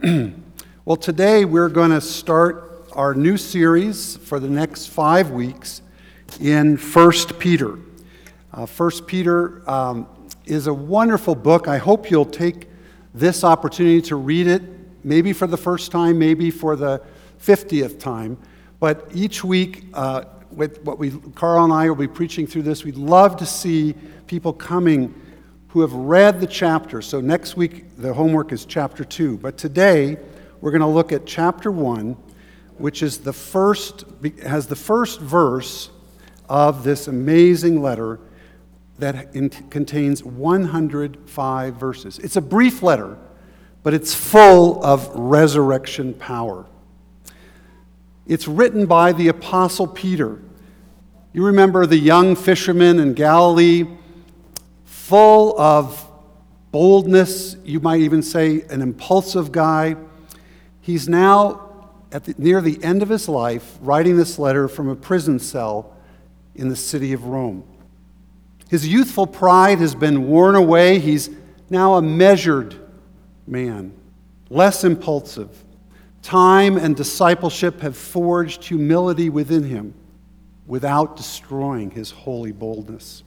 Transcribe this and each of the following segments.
well, today we're going to start our new series for the next five weeks in 1 Peter. Uh, 1 Peter um, is a wonderful book. I hope you'll take this opportunity to read it, maybe for the first time, maybe for the 50th time. But each week, uh, with what we, Carl and I will be preaching through this, we'd love to see people coming who have read the chapter. So next week, the homework is chapter 2. But today, we're going to look at chapter 1, which is the first, has the first verse of this amazing letter that in, contains 105 verses. It's a brief letter, but it's full of resurrection power. It's written by the Apostle Peter. You remember the young fisherman in Galilee full of boldness, you might even say an impulsive guy. He's now at the, near the end of his life writing this letter from a prison cell in the city of Rome. His youthful pride has been worn away. He's now a measured man, less impulsive. Time and discipleship have forged humility within him without destroying his holy boldness.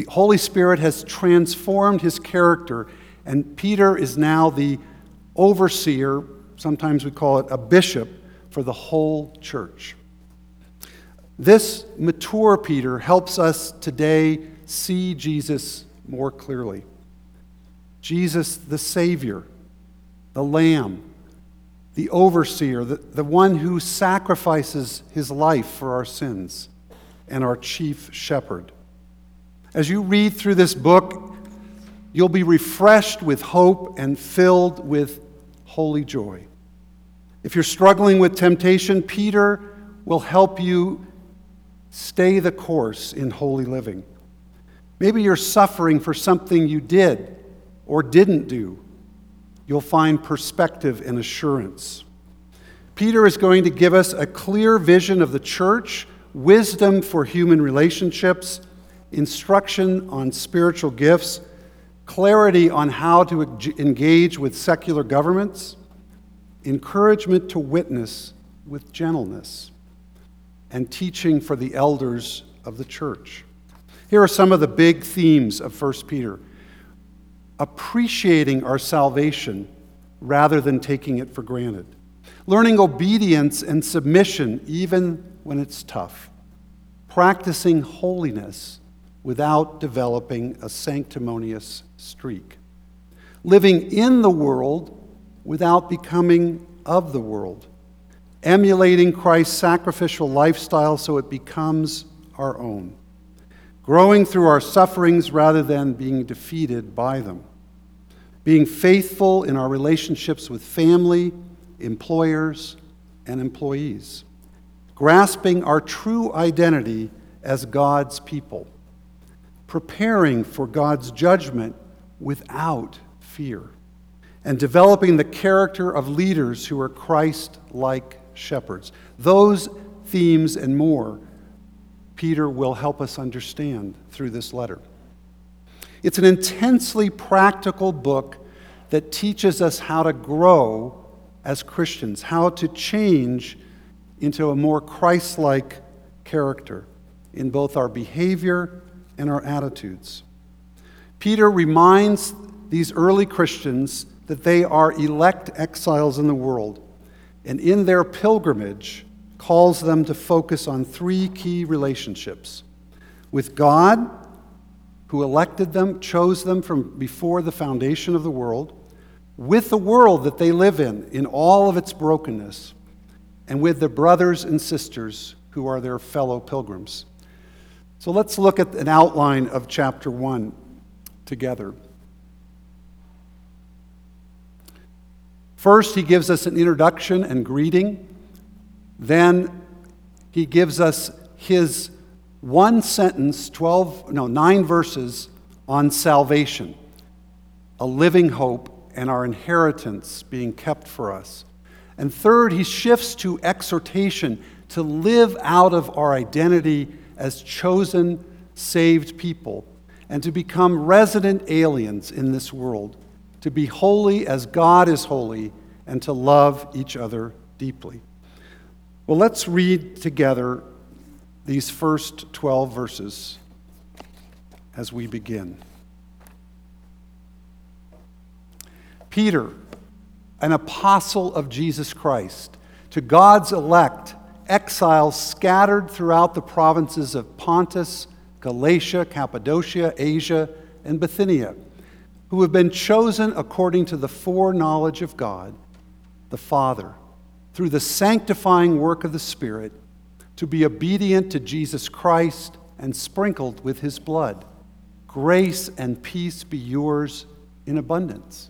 The Holy Spirit has transformed his character, and Peter is now the overseer, sometimes we call it a bishop, for the whole church. This mature Peter helps us today see Jesus more clearly. Jesus, the Savior, the Lamb, the overseer, the, the one who sacrifices his life for our sins, and our chief shepherd. As you read through this book, you'll be refreshed with hope and filled with holy joy. If you're struggling with temptation, Peter will help you stay the course in holy living. Maybe you're suffering for something you did or didn't do. You'll find perspective and assurance. Peter is going to give us a clear vision of the church, wisdom for human relationships, instruction on spiritual gifts, clarity on how to engage with secular governments, encouragement to witness with gentleness, and teaching for the elders of the church. Here are some of the big themes of 1 Peter. Appreciating our salvation rather than taking it for granted, learning obedience and submission even when it's tough, practicing holiness without developing a sanctimonious streak. Living in the world without becoming of the world. Emulating Christ's sacrificial lifestyle so it becomes our own. Growing through our sufferings rather than being defeated by them. Being faithful in our relationships with family, employers, and employees. Grasping our true identity as God's people preparing for God's judgment without fear, and developing the character of leaders who are Christ like shepherds. Those themes and more, Peter will help us understand through this letter. It's an intensely practical book that teaches us how to grow as Christians, how to change into a more Christ like character in both our behavior and our attitudes. Peter reminds these early Christians that they are elect exiles in the world, and in their pilgrimage, calls them to focus on three key relationships with God, who elected them, chose them from before the foundation of the world, with the world that they live in, in all of its brokenness, and with the brothers and sisters who are their fellow pilgrims. So let's look at an outline of chapter 1 together. First, he gives us an introduction and greeting. Then, he gives us his one sentence, 12, no, nine verses on salvation, a living hope, and our inheritance being kept for us. And third, he shifts to exhortation to live out of our identity as chosen, saved people and to become resident aliens in this world, to be holy as God is holy and to love each other deeply. Well, let's read together these first 12 verses as we begin. Peter, an apostle of Jesus Christ, to God's elect, exiles scattered throughout the provinces of Pontus, Galatia, Cappadocia, Asia, and Bithynia, who have been chosen according to the foreknowledge of God, the Father, through the sanctifying work of the Spirit, to be obedient to Jesus Christ and sprinkled with his blood. Grace and peace be yours in abundance.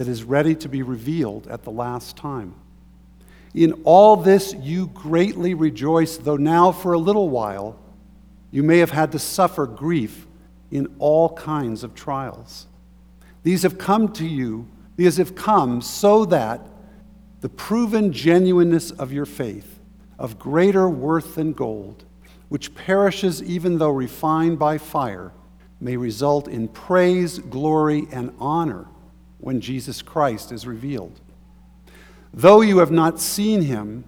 that is ready to be revealed at the last time. In all this you greatly rejoice, though now for a little while you may have had to suffer grief in all kinds of trials. These have come to you, these have come so that the proven genuineness of your faith, of greater worth than gold, which perishes even though refined by fire, may result in praise, glory, and honor when Jesus Christ is revealed. Though you have not seen him,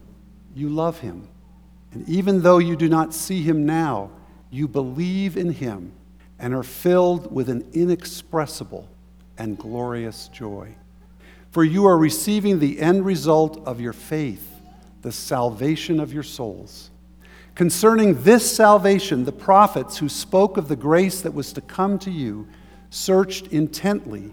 you love him. And even though you do not see him now, you believe in him and are filled with an inexpressible and glorious joy. For you are receiving the end result of your faith, the salvation of your souls. Concerning this salvation, the prophets who spoke of the grace that was to come to you searched intently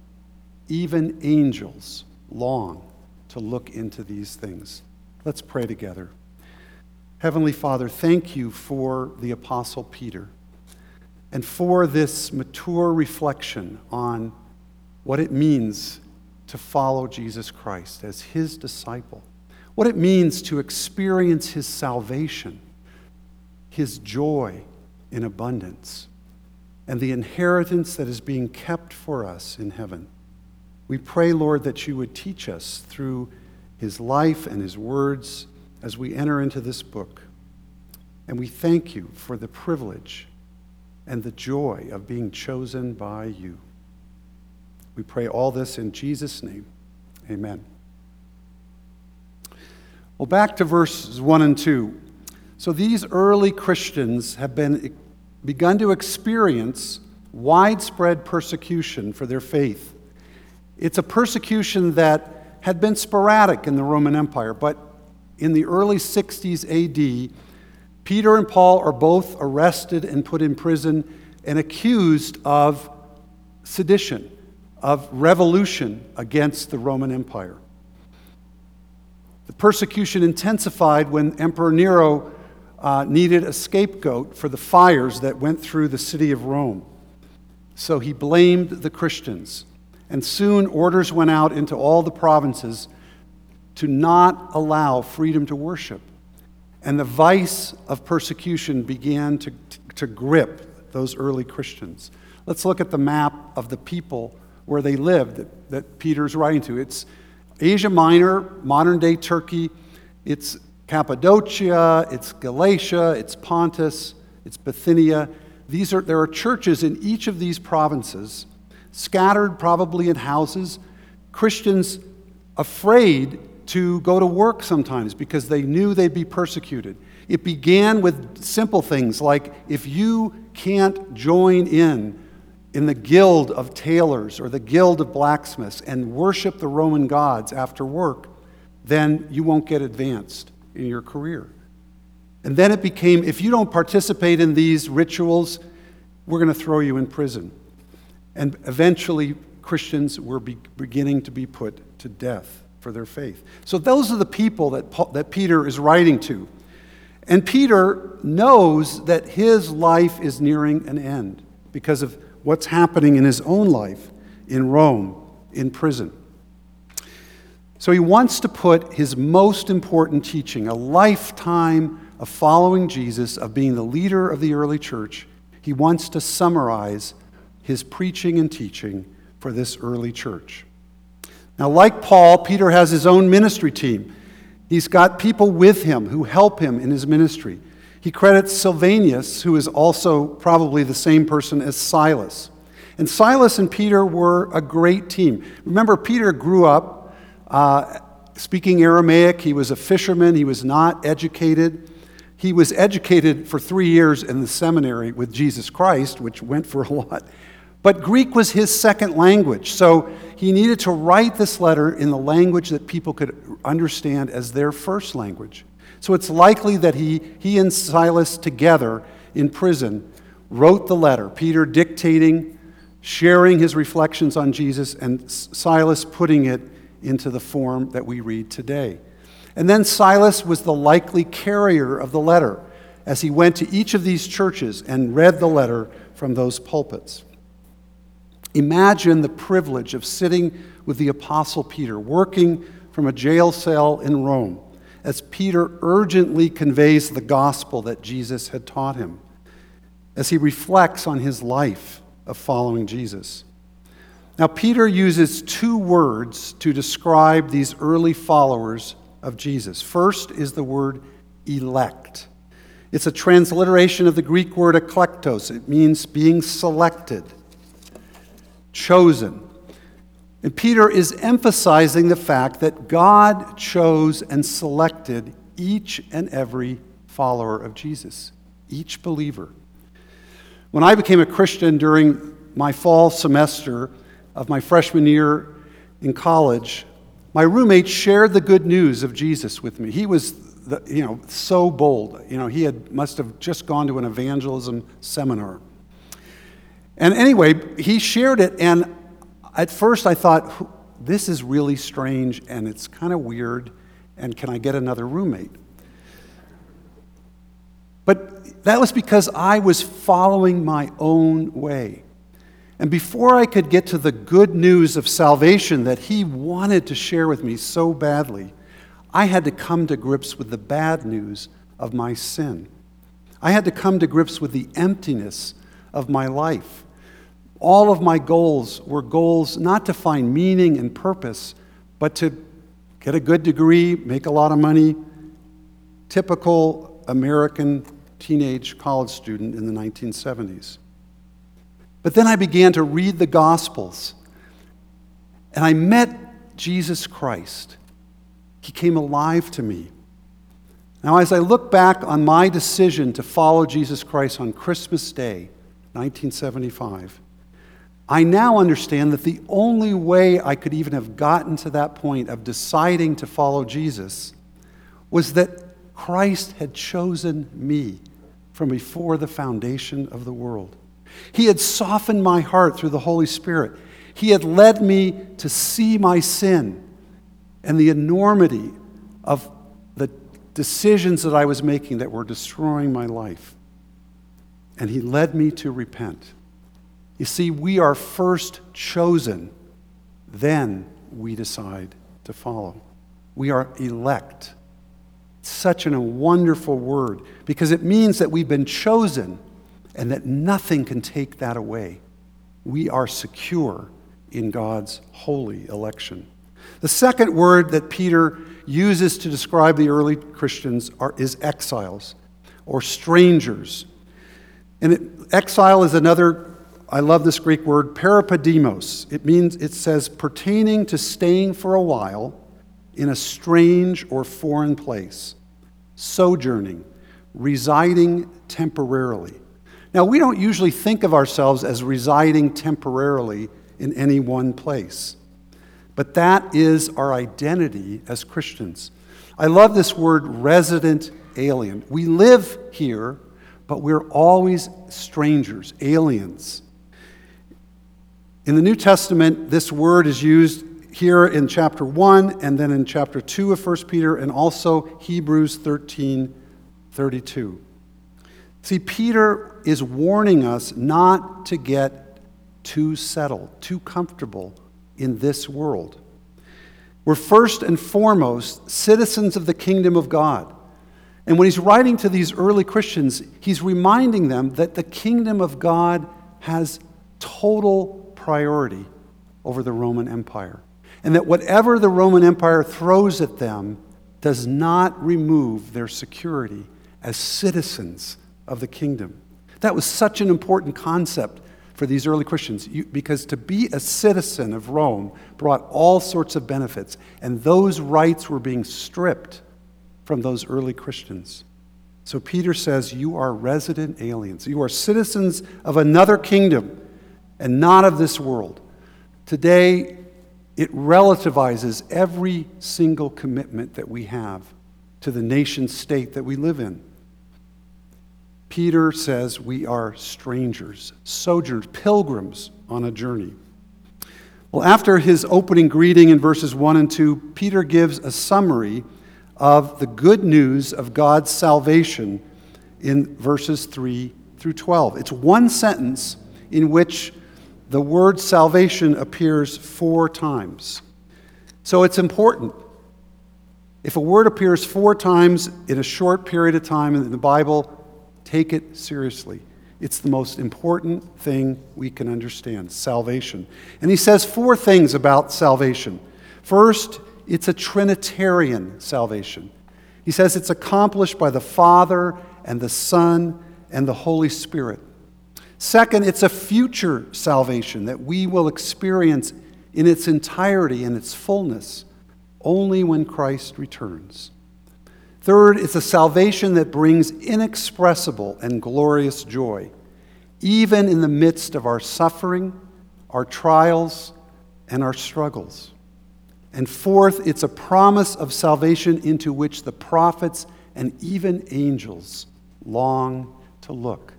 Even angels long to look into these things. Let's pray together. Heavenly Father, thank you for the Apostle Peter and for this mature reflection on what it means to follow Jesus Christ as his disciple, what it means to experience his salvation, his joy in abundance, and the inheritance that is being kept for us in heaven. We pray, Lord, that you would teach us through his life and his words as we enter into this book. And we thank you for the privilege and the joy of being chosen by you. We pray all this in Jesus' name. Amen. Well, back to verses 1 and 2. So these early Christians have been begun to experience widespread persecution for their faith. It's a persecution that had been sporadic in the Roman Empire, but in the early 60s AD, Peter and Paul are both arrested and put in prison and accused of sedition, of revolution against the Roman Empire. The persecution intensified when Emperor Nero uh, needed a scapegoat for the fires that went through the city of Rome. So he blamed the Christians. And soon orders went out into all the provinces to not allow freedom to worship. And the vice of persecution began to, to grip those early Christians. Let's look at the map of the people where they lived that, that Peter's writing to. It's Asia Minor, modern day Turkey, it's Cappadocia, it's Galatia, it's Pontus, it's Bithynia. These are, there are churches in each of these provinces scattered probably in houses, Christians afraid to go to work sometimes because they knew they'd be persecuted. It began with simple things like if you can't join in in the guild of tailors or the guild of blacksmiths and worship the Roman gods after work, then you won't get advanced in your career. And then it became if you don't participate in these rituals, we're going to throw you in prison. And eventually, Christians were be beginning to be put to death for their faith. So, those are the people that, Paul, that Peter is writing to. And Peter knows that his life is nearing an end because of what's happening in his own life in Rome, in prison. So he wants to put his most important teaching, a lifetime of following Jesus, of being the leader of the early church, he wants to summarize his preaching and teaching for this early church. Now, like Paul, Peter has his own ministry team. He's got people with him who help him in his ministry. He credits Silvanus, who is also probably the same person as Silas. And Silas and Peter were a great team. Remember, Peter grew up uh, speaking Aramaic. He was a fisherman, he was not educated. He was educated for three years in the seminary with Jesus Christ, which went for a lot. But Greek was his second language, so he needed to write this letter in the language that people could understand as their first language. So it's likely that he, he and Silas together in prison wrote the letter, Peter dictating, sharing his reflections on Jesus, and Silas putting it into the form that we read today. And then Silas was the likely carrier of the letter as he went to each of these churches and read the letter from those pulpits. Imagine the privilege of sitting with the Apostle Peter, working from a jail cell in Rome, as Peter urgently conveys the gospel that Jesus had taught him, as he reflects on his life of following Jesus. Now, Peter uses two words to describe these early followers of Jesus. First is the word elect. It's a transliteration of the Greek word eklektos. It means being selected, chosen. And Peter is emphasizing the fact that God chose and selected each and every follower of Jesus, each believer. When I became a Christian during my fall semester of my freshman year in college, my roommate shared the good news of Jesus with me. He was, the, you know, so bold. You know, he had must have just gone to an evangelism seminar. And anyway, he shared it, and at first I thought, this is really strange and it's kind of weird, and can I get another roommate? But that was because I was following my own way. And before I could get to the good news of salvation that he wanted to share with me so badly, I had to come to grips with the bad news of my sin. I had to come to grips with the emptiness of my life. All of my goals were goals not to find meaning and purpose, but to get a good degree, make a lot of money. Typical American teenage college student in the 1970s. But then I began to read the Gospels, and I met Jesus Christ. He came alive to me. Now, as I look back on my decision to follow Jesus Christ on Christmas Day, 1975, I now understand that the only way I could even have gotten to that point of deciding to follow Jesus was that Christ had chosen me from before the foundation of the world. He had softened my heart through the Holy Spirit. He had led me to see my sin and the enormity of the decisions that I was making that were destroying my life. And He led me to repent. You see, we are first chosen, then we decide to follow. We are elect. Such a wonderful word because it means that we've been chosen and that nothing can take that away. We are secure in God's holy election. The second word that Peter uses to describe the early Christians are, is exiles or strangers. And it, exile is another, I love this Greek word, parepidemos. It means, it says, pertaining to staying for a while in a strange or foreign place, sojourning, residing temporarily. Now, we don't usually think of ourselves as residing temporarily in any one place. But that is our identity as Christians. I love this word resident alien. We live here, but we're always strangers, aliens. In the New Testament, this word is used here in chapter 1 and then in chapter 2 of 1 Peter and also Hebrews 13 32. See, Peter is warning us not to get too settled, too comfortable in this world. We're first and foremost citizens of the kingdom of God. And when he's writing to these early Christians, he's reminding them that the kingdom of God has total priority over the Roman Empire. And that whatever the Roman Empire throws at them does not remove their security as citizens of the kingdom. That was such an important concept for these early Christians you, because to be a citizen of Rome brought all sorts of benefits, and those rights were being stripped from those early Christians. So Peter says, You are resident aliens. You are citizens of another kingdom and not of this world. Today, it relativizes every single commitment that we have to the nation state that we live in. Peter says we are strangers, sojourners, pilgrims on a journey. Well, after his opening greeting in verses 1 and 2, Peter gives a summary of the good news of God's salvation in verses 3 through 12. It's one sentence in which the word salvation appears four times. So it's important. If a word appears four times in a short period of time in the Bible, Take it seriously. It's the most important thing we can understand salvation. And he says four things about salvation. First, it's a Trinitarian salvation. He says it's accomplished by the Father and the Son and the Holy Spirit. Second, it's a future salvation that we will experience in its entirety and its fullness only when Christ returns. Third, it's a salvation that brings inexpressible and glorious joy, even in the midst of our suffering, our trials, and our struggles. And fourth, it's a promise of salvation into which the prophets and even angels long to look.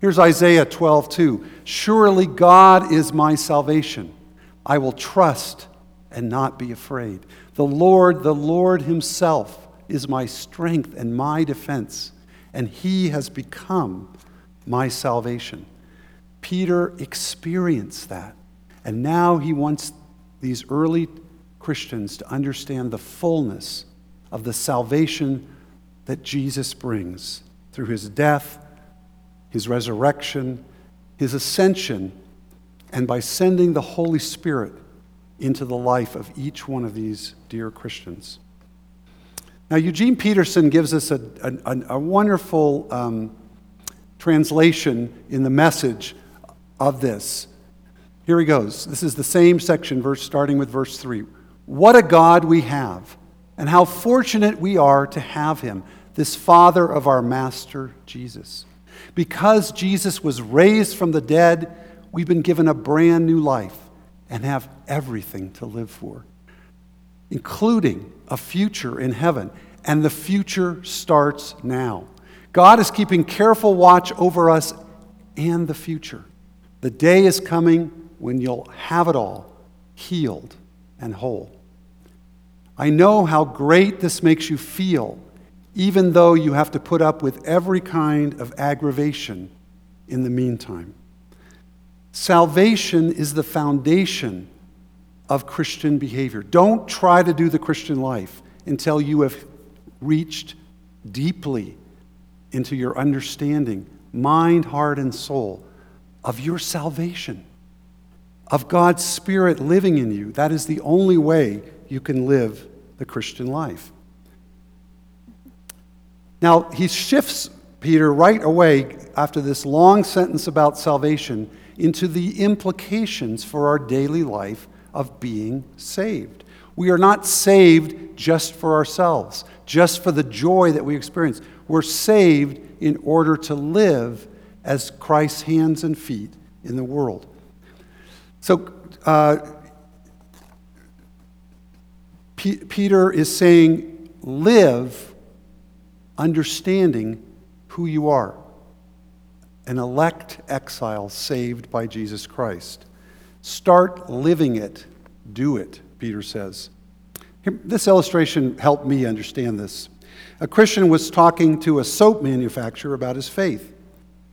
Here's Isaiah 12, 2. Surely God is my salvation. I will trust and not be afraid. The Lord, the Lord Himself, is my strength and my defense, and he has become my salvation. Peter experienced that, and now he wants these early Christians to understand the fullness of the salvation that Jesus brings through his death, his resurrection, his ascension, and by sending the Holy Spirit into the life of each one of these dear Christians. Now, Eugene Peterson gives us a, a, a wonderful um, translation in the message of this. Here he goes. This is the same section, verse, starting with verse 3. What a God we have, and how fortunate we are to have him, this Father of our Master Jesus. Because Jesus was raised from the dead, we've been given a brand new life and have everything to live for including a future in heaven. And the future starts now. God is keeping careful watch over us and the future. The day is coming when you'll have it all, healed and whole. I know how great this makes you feel, even though you have to put up with every kind of aggravation in the meantime. Salvation is the foundation of Christian behavior. Don't try to do the Christian life until you have reached deeply into your understanding, mind, heart, and soul, of your salvation, of God's Spirit living in you. That is the only way you can live the Christian life. Now, he shifts Peter right away after this long sentence about salvation into the implications for our daily life of being saved. We are not saved just for ourselves, just for the joy that we experience. We're saved in order to live as Christ's hands and feet in the world. So, uh, P- Peter is saying, live understanding who you are an elect exile saved by Jesus Christ. Start living it, do it, Peter says. This illustration helped me understand this. A Christian was talking to a soap manufacturer about his faith.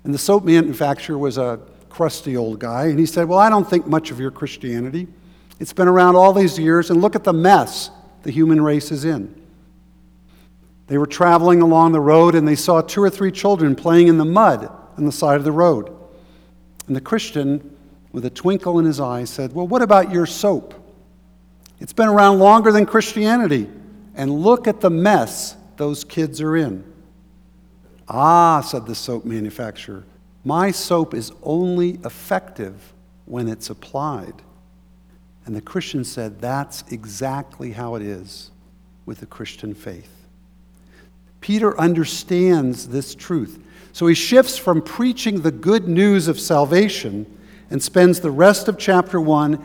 And the soap manufacturer was a crusty old guy. And he said, Well, I don't think much of your Christianity. It's been around all these years, and look at the mess the human race is in. They were traveling along the road and they saw two or three children playing in the mud on the side of the road. And the Christian, with a twinkle in his eye, said, Well, what about your soap? It's been around longer than Christianity. And look at the mess those kids are in. Ah, said the soap manufacturer, my soap is only effective when it's applied. And the Christian said, That's exactly how it is with the Christian faith. Peter understands this truth. So he shifts from preaching the good news of salvation and spends the rest of chapter 1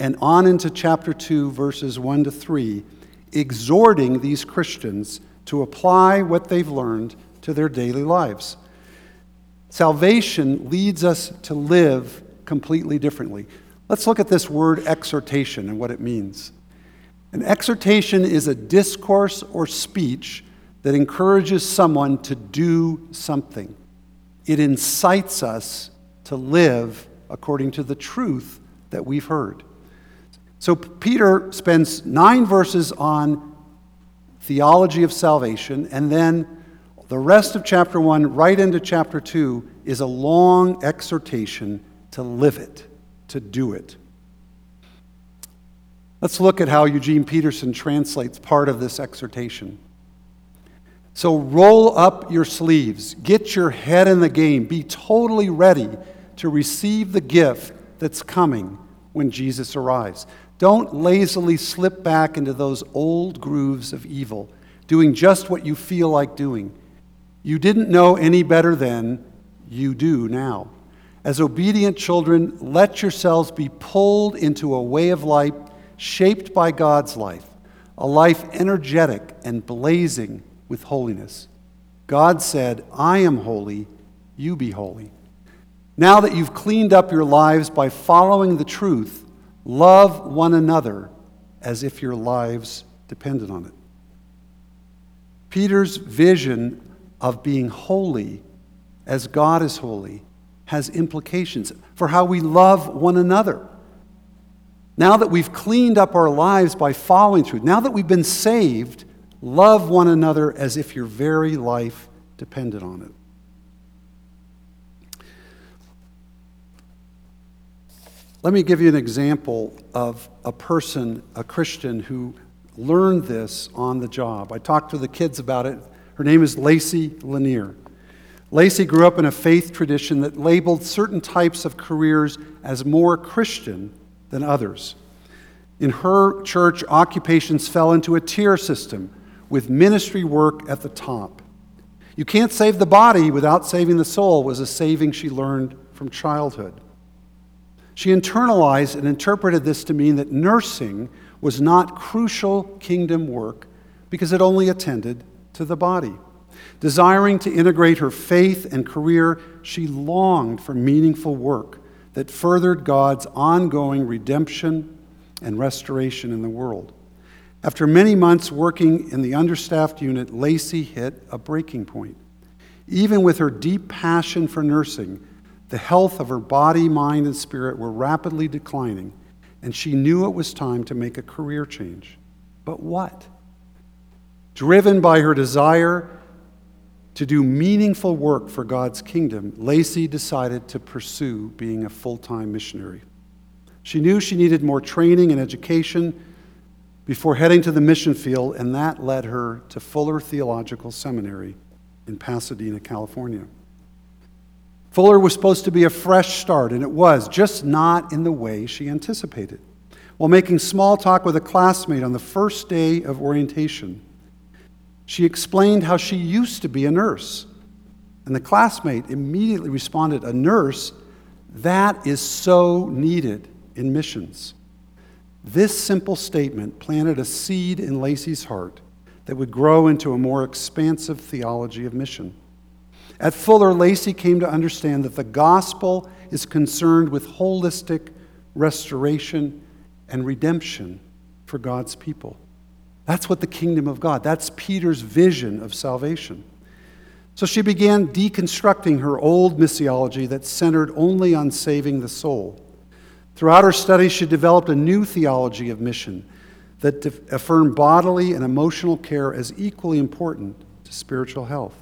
and on into chapter 2, verses 1 to 3, exhorting these Christians to apply what they've learned to their daily lives. Salvation leads us to live completely differently. Let's look at this word exhortation and what it means. An exhortation is a discourse or speech that encourages someone to do something. It incites us to live according to the truth that we've heard. So Peter spends nine verses on theology of salvation, and then the rest of chapter one, right into chapter two, is a long exhortation to live it to do it. Let's look at how Eugene Peterson translates part of this exhortation. So roll up your sleeves, get your head in the game, be totally ready to receive the gift that's coming when Jesus arrives. Don't lazily slip back into those old grooves of evil, doing just what you feel like doing. You didn't know any better then, you do now. As obedient children, let yourselves be pulled into a way of life shaped by God's life, a life energetic and blazing with holiness. God said, I am holy, you be holy. Now that you've cleaned up your lives by following the truth, love one another as if your lives depended on it. Peter's vision of being holy as God is holy has implications for how we love one another. Now that we've cleaned up our lives by following truth, now that we've been saved, love one another as if your very life depended on it. Let me give you an example of a person, a Christian, who learned this on the job. I talked to the kids about it. Her name is Lacey Lanier. Lacey grew up in a faith tradition that labeled certain types of careers as more Christian than others. In her church, occupations fell into a tier system with ministry work at the top. You can't save the body without saving the soul, was a saving she learned from childhood. She internalized and interpreted this to mean that nursing was not crucial kingdom work because it only attended to the body. Desiring to integrate her faith and career, she longed for meaningful work that furthered God's ongoing redemption and restoration in the world. After many months working in the understaffed unit, Lacey hit a breaking point. Even with her deep passion for nursing, the health of her body, mind, and spirit were rapidly declining, and she knew it was time to make a career change. But what? Driven by her desire to do meaningful work for God's kingdom, Lacey decided to pursue being a full time missionary. She knew she needed more training and education before heading to the mission field, and that led her to Fuller Theological Seminary in Pasadena, California. Fuller was supposed to be a fresh start, and it was, just not in the way she anticipated. While making small talk with a classmate on the first day of orientation, she explained how she used to be a nurse. And the classmate immediately responded, A nurse? That is so needed in missions. This simple statement planted a seed in Lacey's heart that would grow into a more expansive theology of mission. At Fuller, Lacey came to understand that the gospel is concerned with holistic restoration and redemption for God's people. That's what the kingdom of God, that's Peter's vision of salvation. So she began deconstructing her old missiology that centered only on saving the soul. Throughout her studies, she developed a new theology of mission that affirmed bodily and emotional care as equally important to spiritual health.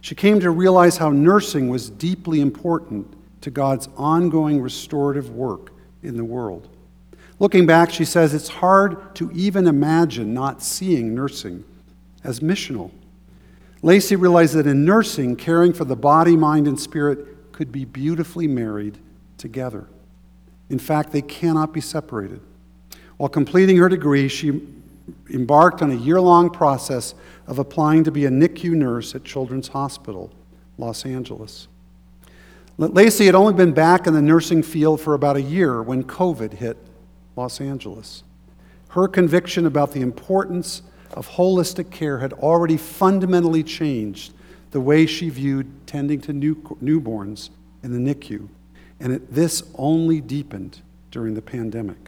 She came to realize how nursing was deeply important to God's ongoing restorative work in the world. Looking back, she says it's hard to even imagine not seeing nursing as missional. Lacey realized that in nursing, caring for the body, mind, and spirit could be beautifully married together. In fact, they cannot be separated. While completing her degree, she embarked on a year long process of applying to be a NICU nurse at Children's Hospital, Los Angeles. Lacey had only been back in the nursing field for about a year when COVID hit Los Angeles. Her conviction about the importance of holistic care had already fundamentally changed the way she viewed tending to new, newborns in the NICU, and it, this only deepened during the pandemic.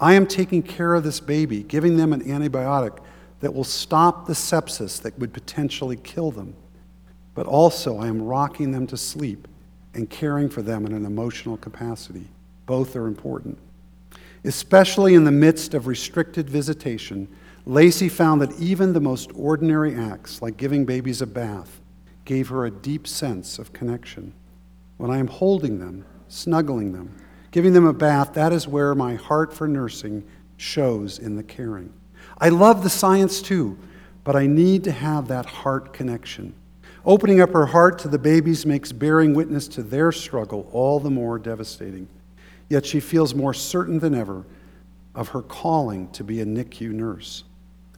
I am taking care of this baby, giving them an antibiotic that will stop the sepsis that would potentially kill them, but also I am rocking them to sleep and caring for them in an emotional capacity. Both are important. Especially in the midst of restricted visitation, Lacey found that even the most ordinary acts, like giving babies a bath, gave her a deep sense of connection. When I am holding them, snuggling them, giving them a bath, that is where my heart for nursing shows in the caring. I love the science too, but I need to have that heart connection. Opening up her heart to the babies makes bearing witness to their struggle all the more devastating. Yet she feels more certain than ever of her calling to be a NICU nurse.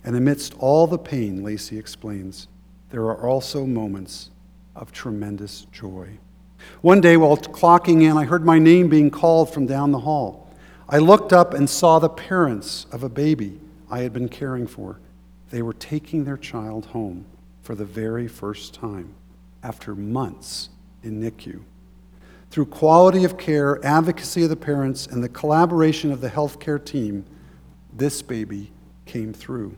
And amidst all the pain, Lacey explains, there are also moments of tremendous joy. One day while clocking in, I heard my name being called from down the hall. I looked up and saw the parents of a baby I had been caring for. They were taking their child home for the very first time after months in NICU. Through quality of care, advocacy of the parents, and the collaboration of the healthcare team, this baby came through.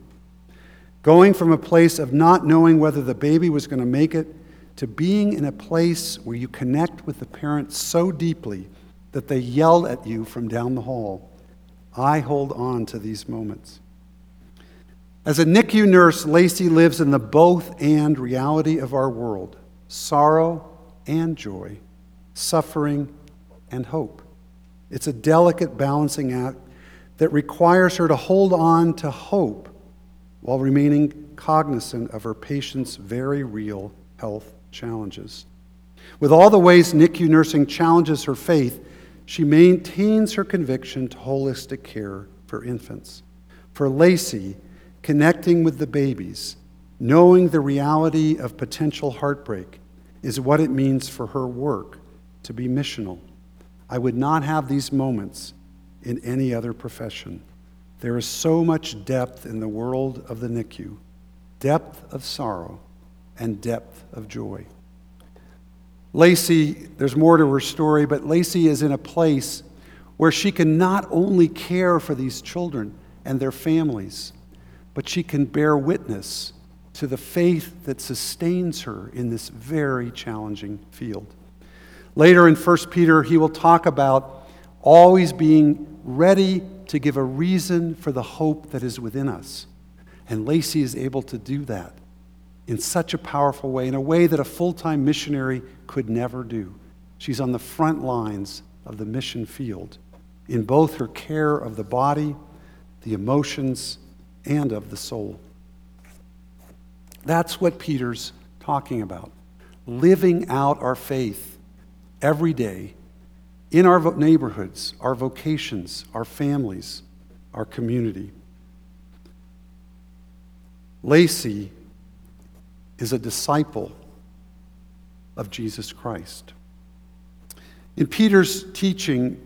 Going from a place of not knowing whether the baby was going to make it to being in a place where you connect with the parents so deeply that they yell at you from down the hall. I hold on to these moments. As a NICU nurse, Lacey lives in the both and reality of our world sorrow and joy, suffering and hope. It's a delicate balancing act that requires her to hold on to hope while remaining cognizant of her patient's very real health challenges. With all the ways NICU nursing challenges her faith, she maintains her conviction to holistic care for infants. For Lacey, connecting with the babies, knowing the reality of potential heartbreak, is what it means for her work to be missional. I would not have these moments in any other profession. There is so much depth in the world of the NICU depth of sorrow and depth of joy. Lacey, there's more to her story, but Lacey is in a place where she can not only care for these children and their families, but she can bear witness to the faith that sustains her in this very challenging field. Later in 1 Peter, he will talk about always being ready to give a reason for the hope that is within us. And Lacey is able to do that in such a powerful way, in a way that a full time missionary could never do. She's on the front lines of the mission field in both her care of the body, the emotions, and of the soul. That's what Peter's talking about. Living out our faith every day in our neighborhoods, our vocations, our families, our community. Lacey is a disciple of Jesus Christ. In Peter's teaching,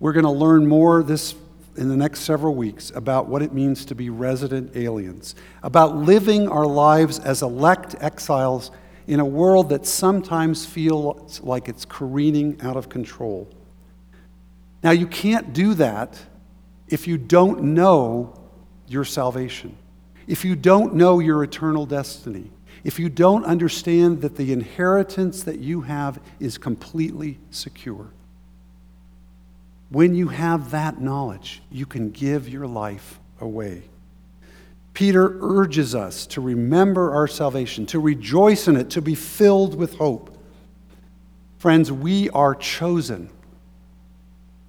we're going to learn more this in the next several weeks about what it means to be resident aliens, about living our lives as elect exiles in a world that sometimes feels like it's careening out of control. Now, you can't do that if you don't know your salvation, if you don't know your eternal destiny, if you don't understand that the inheritance that you have is completely secure. When you have that knowledge, you can give your life away. Peter urges us to remember our salvation, to rejoice in it, to be filled with hope. Friends, we are chosen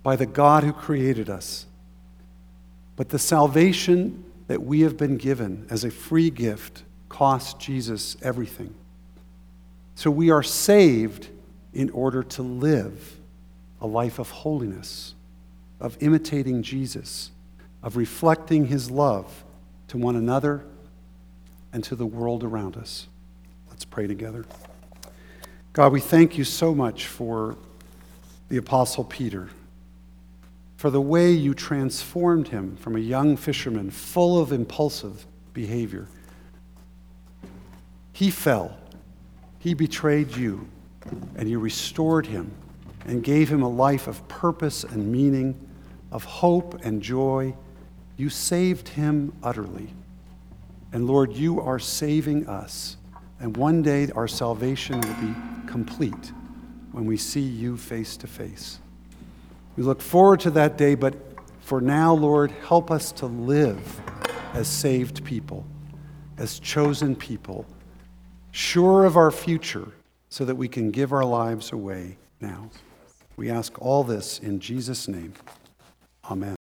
by the God who created us. But the salvation that we have been given as a free gift cost Jesus everything. So we are saved in order to live a life of holiness, of imitating Jesus, of reflecting his love to one another and to the world around us. Let's pray together. God, we thank you so much for the Apostle Peter, for the way you transformed him from a young fisherman full of impulsive behavior. He fell, he betrayed you, and you restored him and gave him a life of purpose and meaning, of hope and joy. You saved him utterly. And Lord, you are saving us. And one day our salvation will be complete when we see you face to face. We look forward to that day, but for now, Lord, help us to live as saved people, as chosen people, sure of our future, so that we can give our lives away now. We ask all this in Jesus' name. Amen.